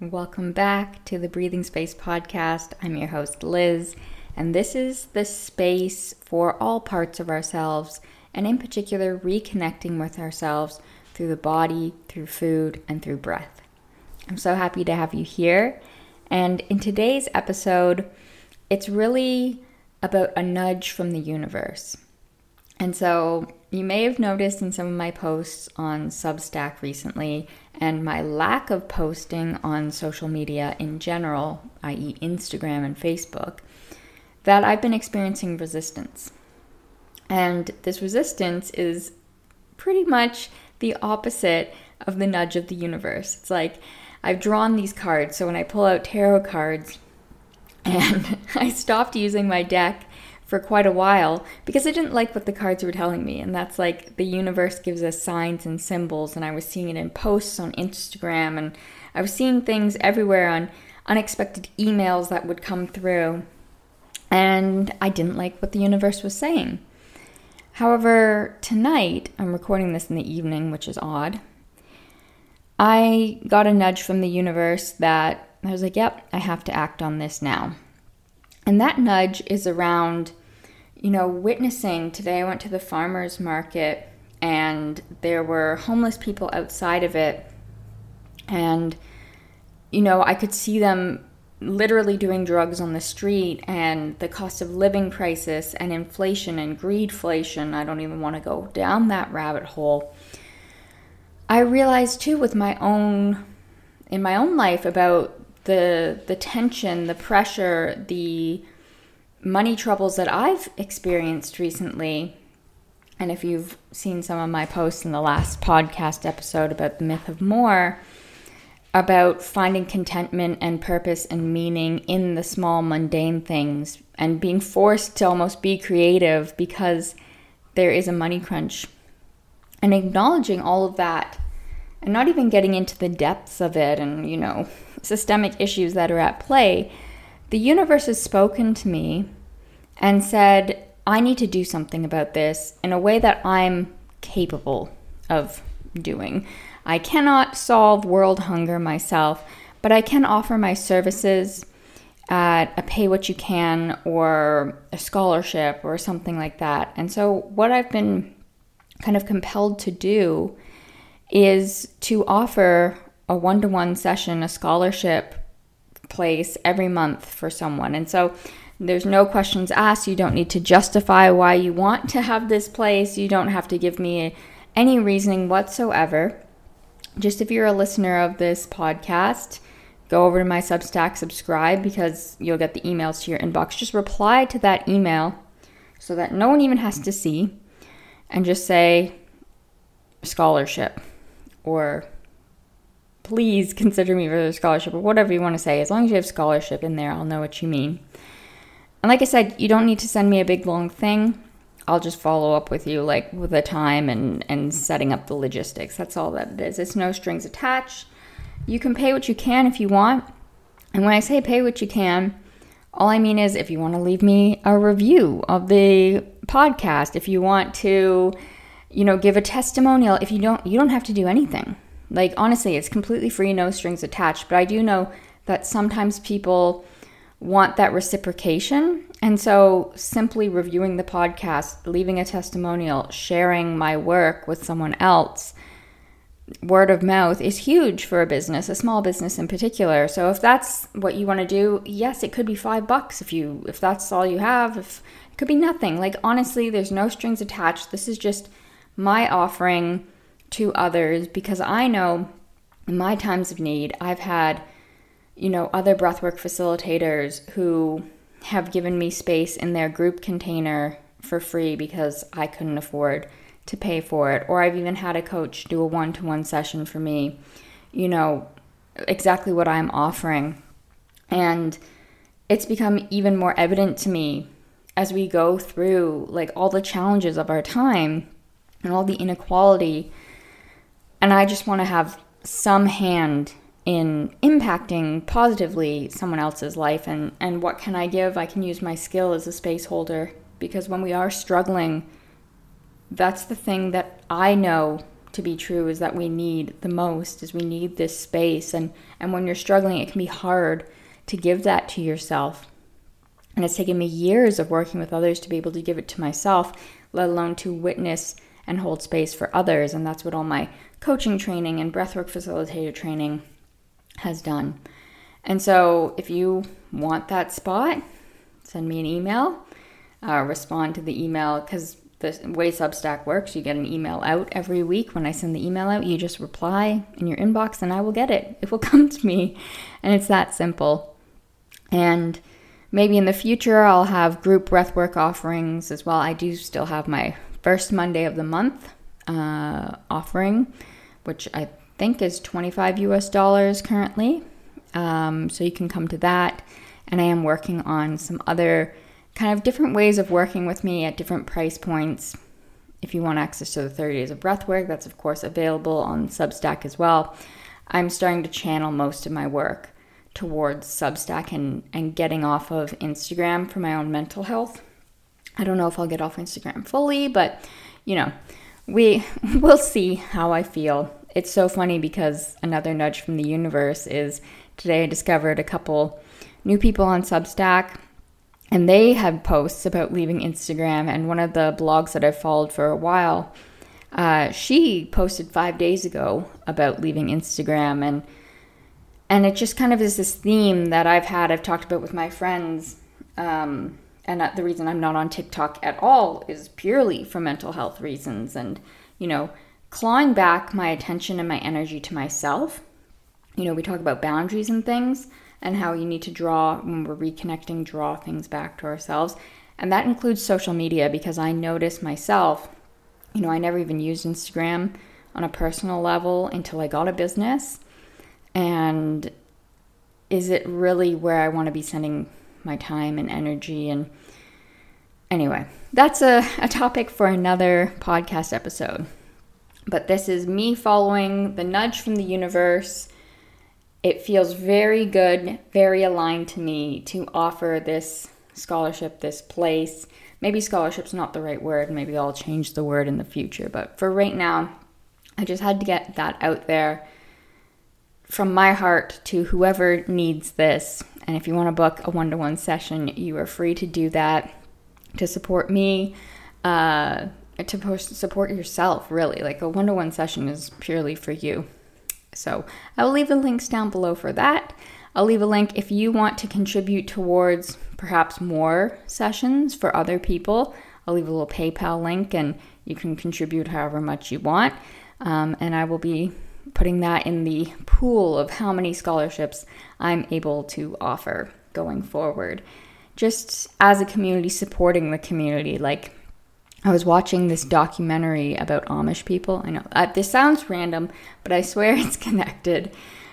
Welcome back to the Breathing Space podcast. I'm your host, Liz, and this is the space for all parts of ourselves, and in particular, reconnecting with ourselves through the body, through food, and through breath. I'm so happy to have you here. And in today's episode, it's really about a nudge from the universe. And so you may have noticed in some of my posts on Substack recently and my lack of posting on social media in general, i.e., Instagram and Facebook, that I've been experiencing resistance. And this resistance is pretty much the opposite of the nudge of the universe. It's like I've drawn these cards, so when I pull out tarot cards and I stopped using my deck for quite a while because I didn't like what the cards were telling me. And that's like the universe gives us signs and symbols. And I was seeing it in posts on Instagram and I was seeing things everywhere on unexpected emails that would come through. And I didn't like what the universe was saying. However, tonight, I'm recording this in the evening, which is odd. I got a nudge from the universe that I was like, yep, I have to act on this now. And that nudge is around you know, witnessing today, I went to the farmer's market and there were homeless people outside of it. And, you know, I could see them literally doing drugs on the street and the cost of living crisis and inflation and greedflation. I don't even want to go down that rabbit hole. I realized too with my own in my own life about the the tension, the pressure, the money troubles that I've experienced recently, and if you've seen some of my posts in the last podcast episode about the myth of more, about finding contentment and purpose and meaning in the small mundane things and being forced to almost be creative because there is a money crunch. And acknowledging all of that and not even getting into the depths of it and, you know, systemic issues that are at play the universe has spoken to me and said, I need to do something about this in a way that I'm capable of doing. I cannot solve world hunger myself, but I can offer my services at a pay what you can or a scholarship or something like that. And so, what I've been kind of compelled to do is to offer a one to one session, a scholarship place every month for someone. And so there's no questions asked. You don't need to justify why you want to have this place. You don't have to give me any reasoning whatsoever. Just if you're a listener of this podcast, go over to my Substack, subscribe because you'll get the emails to your inbox. Just reply to that email so that no one even has to see and just say scholarship or please consider me for the scholarship or whatever you want to say. As long as you have scholarship in there, I'll know what you mean. And like I said, you don't need to send me a big long thing. I'll just follow up with you like with the time and and setting up the logistics. That's all that it is. It's no strings attached. You can pay what you can if you want. And when I say pay what you can, all I mean is if you want to leave me a review of the podcast, if you want to, you know, give a testimonial, if you don't you don't have to do anything. Like, honestly, it's completely free, no strings attached. But I do know that sometimes people want that reciprocation. And so, simply reviewing the podcast, leaving a testimonial, sharing my work with someone else, word of mouth is huge for a business, a small business in particular. So, if that's what you want to do, yes, it could be five bucks if you if that's all you have. If it could be nothing. Like honestly, there's no strings attached. This is just my offering to others because I know in my times of need, I've had, you know, other breathwork facilitators who have given me space in their group container for free because I couldn't afford to pay for it. Or I've even had a coach do a one to one session for me, you know, exactly what I'm offering. And it's become even more evident to me as we go through like all the challenges of our time and all the inequality and I just want to have some hand in impacting positively someone else's life and, and what can I give? I can use my skill as a space holder because when we are struggling, that's the thing that I know to be true is that we need the most is we need this space. And and when you're struggling it can be hard to give that to yourself. And it's taken me years of working with others to be able to give it to myself let alone to witness and hold space for others. And that's what all my coaching training and breathwork facilitator training has done and so if you want that spot send me an email uh, respond to the email because the way Substack works, you get an email out every week. When I send the email out, you just reply in your inbox and I will get it. It will come to me. And it's that simple. And maybe in the future, I'll have group breathwork offerings as well. I do still have my first Monday of the month uh, offering, which I think is 25 US dollars currently. Um, so you can come to that. And I am working on some other kind of different ways of working with me at different price points. If you want access to the 30 days of breathwork, that's of course available on Substack as well. I'm starting to channel most of my work towards Substack and, and getting off of Instagram for my own mental health. I don't know if I'll get off Instagram fully, but you know, we we'll see how I feel. It's so funny because another nudge from the universe is today I discovered a couple new people on Substack and they have posts about leaving Instagram. And one of the blogs that I've followed for a while, uh, she posted five days ago about leaving Instagram, and and it just kind of is this theme that I've had. I've talked about with my friends. Um, and the reason I'm not on TikTok at all is purely for mental health reasons and, you know, clawing back my attention and my energy to myself. You know, we talk about boundaries and things and how you need to draw when we're reconnecting, draw things back to ourselves. And that includes social media because I noticed myself, you know, I never even used Instagram on a personal level until I got a business. And is it really where I want to be sending my time and energy? And anyway, that's a, a topic for another podcast episode. But this is me following the nudge from the universe it feels very good, very aligned to me to offer this scholarship, this place. Maybe scholarship's not the right word. Maybe I'll change the word in the future. But for right now, I just had to get that out there from my heart to whoever needs this. And if you want to book a one to one session, you are free to do that to support me, uh, to support yourself, really. Like a one to one session is purely for you. So I will leave the links down below for that. I'll leave a link if you want to contribute towards perhaps more sessions for other people. I'll leave a little PayPal link and you can contribute however much you want. Um, and I will be putting that in the pool of how many scholarships I'm able to offer going forward. Just as a community, supporting the community. Like I was watching this documentary about Amish people. I know uh, this sounds random, but I swear it's connected.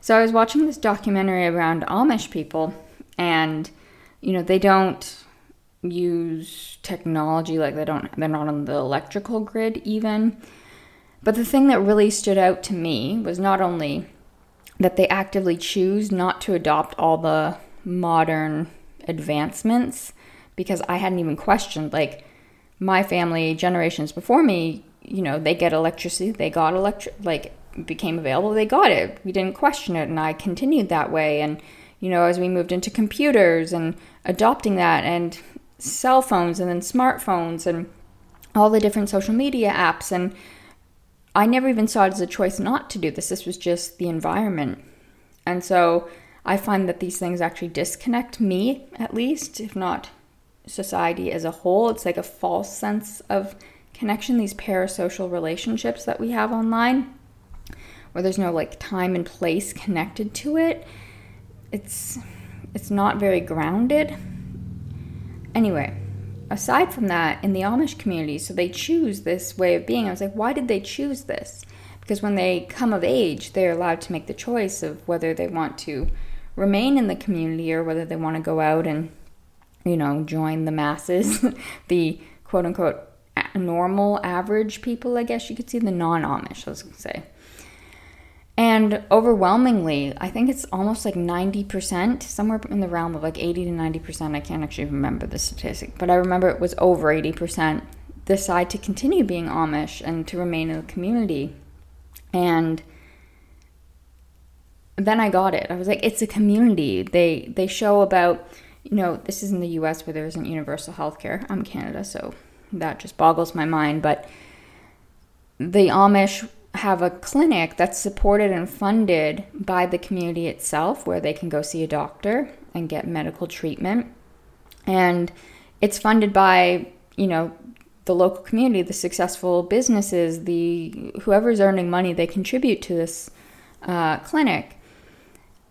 So I was watching this documentary around Amish people, and you know they don't use technology like they don't they're not on the electrical grid even. But the thing that really stood out to me was not only that they actively choose not to adopt all the modern advancements because I hadn't even questioned like my family generations before me, you know, they get electricity, they got electric, like became available, they got it. We didn't question it, and I continued that way. And you know, as we moved into computers and adopting that, and cell phones, and then smartphones, and all the different social media apps, and I never even saw it as a choice not to do this. This was just the environment, and so I find that these things actually disconnect me, at least, if not society as a whole. It's like a false sense of connection, these parasocial relationships that we have online, where there's no like time and place connected to it. It's it's not very grounded. Anyway, aside from that, in the Amish community, so they choose this way of being. I was like, why did they choose this? Because when they come of age, they're allowed to make the choice of whether they want to remain in the community or whether they want to go out and you know, join the masses, the quote unquote normal average people, I guess you could see, the non Amish, I was going to say. And overwhelmingly, I think it's almost like 90%, somewhere in the realm of like 80 to 90%. I can't actually remember the statistic, but I remember it was over 80% decide to continue being Amish and to remain in the community. And then I got it. I was like, it's a community. They they show about, you know, this is in the US where there isn't universal health care. I'm Canada, so that just boggles my mind. But the Amish have a clinic that's supported and funded by the community itself where they can go see a doctor and get medical treatment. And it's funded by, you know, the local community, the successful businesses, the whoever's earning money, they contribute to this uh, clinic.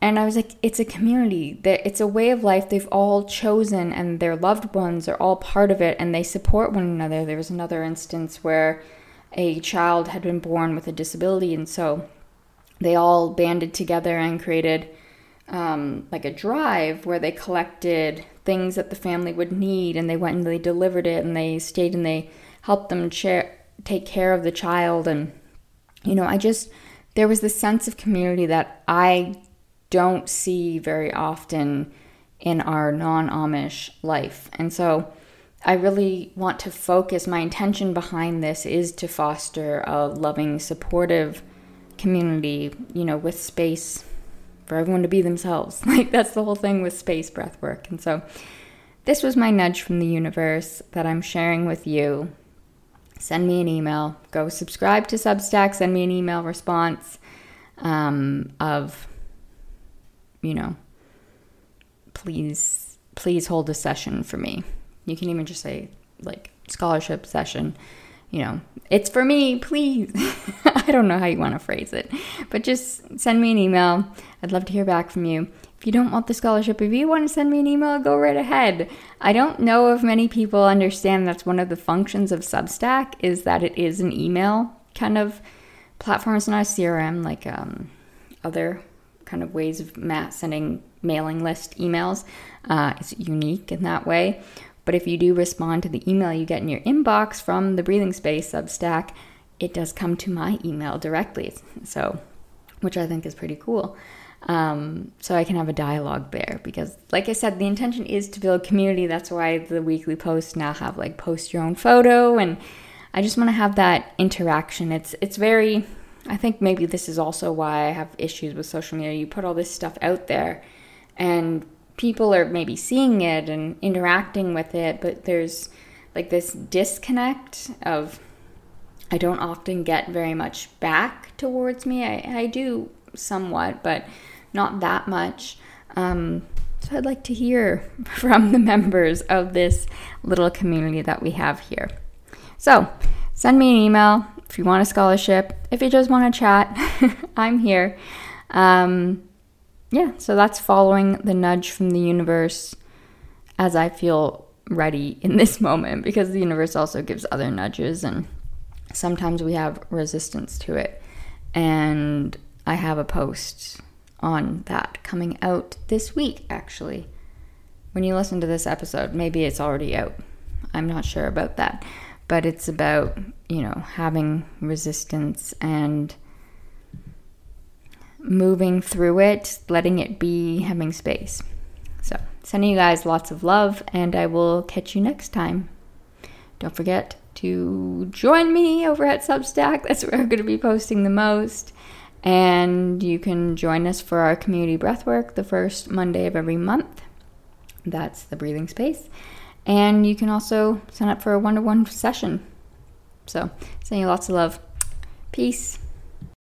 And I was like, it's a community. That it's a way of life they've all chosen, and their loved ones are all part of it, and they support one another. There was another instance where a child had been born with a disability, and so they all banded together and created um, like a drive where they collected things that the family would need, and they went and they delivered it, and they stayed and they helped them take care of the child, and you know, I just there was this sense of community that I don't see very often in our non Amish life. And so I really want to focus, my intention behind this is to foster a loving, supportive community, you know, with space for everyone to be themselves. Like that's the whole thing with space breath work. And so this was my nudge from the universe that I'm sharing with you. Send me an email. Go subscribe to Substack. Send me an email response um, of you know, please, please hold a session for me. You can even just say, like, scholarship session. You know, it's for me, please. I don't know how you want to phrase it, but just send me an email. I'd love to hear back from you. If you don't want the scholarship, if you want to send me an email, go right ahead. I don't know if many people understand that's one of the functions of Substack is that it is an email kind of platform. It's not a CRM like um, other kind of ways of sending mailing list emails. Uh, it's unique in that way. But if you do respond to the email you get in your inbox from the Breathing Space Substack, it does come to my email directly. So, which I think is pretty cool. Um, so I can have a dialogue there because, like I said, the intention is to build community. That's why the weekly posts now have like post your own photo, and I just want to have that interaction. It's it's very I think maybe this is also why I have issues with social media. You put all this stuff out there and people are maybe seeing it and interacting with it, but there's like this disconnect of I don't often get very much back towards me. I, I do somewhat, but not that much. Um, so I'd like to hear from the members of this little community that we have here. So send me an email if you want a scholarship, if you just want to chat, I'm here. Um, yeah, so that's following the nudge from the universe as I feel ready in this moment because the universe also gives other nudges and sometimes we have resistance to it. And I have a post on that coming out this week, actually. When you listen to this episode, maybe it's already out. I'm not sure about that but it's about, you know, having resistance and moving through it, letting it be, having space. So, sending you guys lots of love, and I will catch you next time. Don't forget to join me over at Substack. That's where I'm going to be posting the most. And you can join us for our community breathwork the first Monday of every month. That's the breathing space. And you can also sign up for a one to one session. So, sending you lots of love. Peace.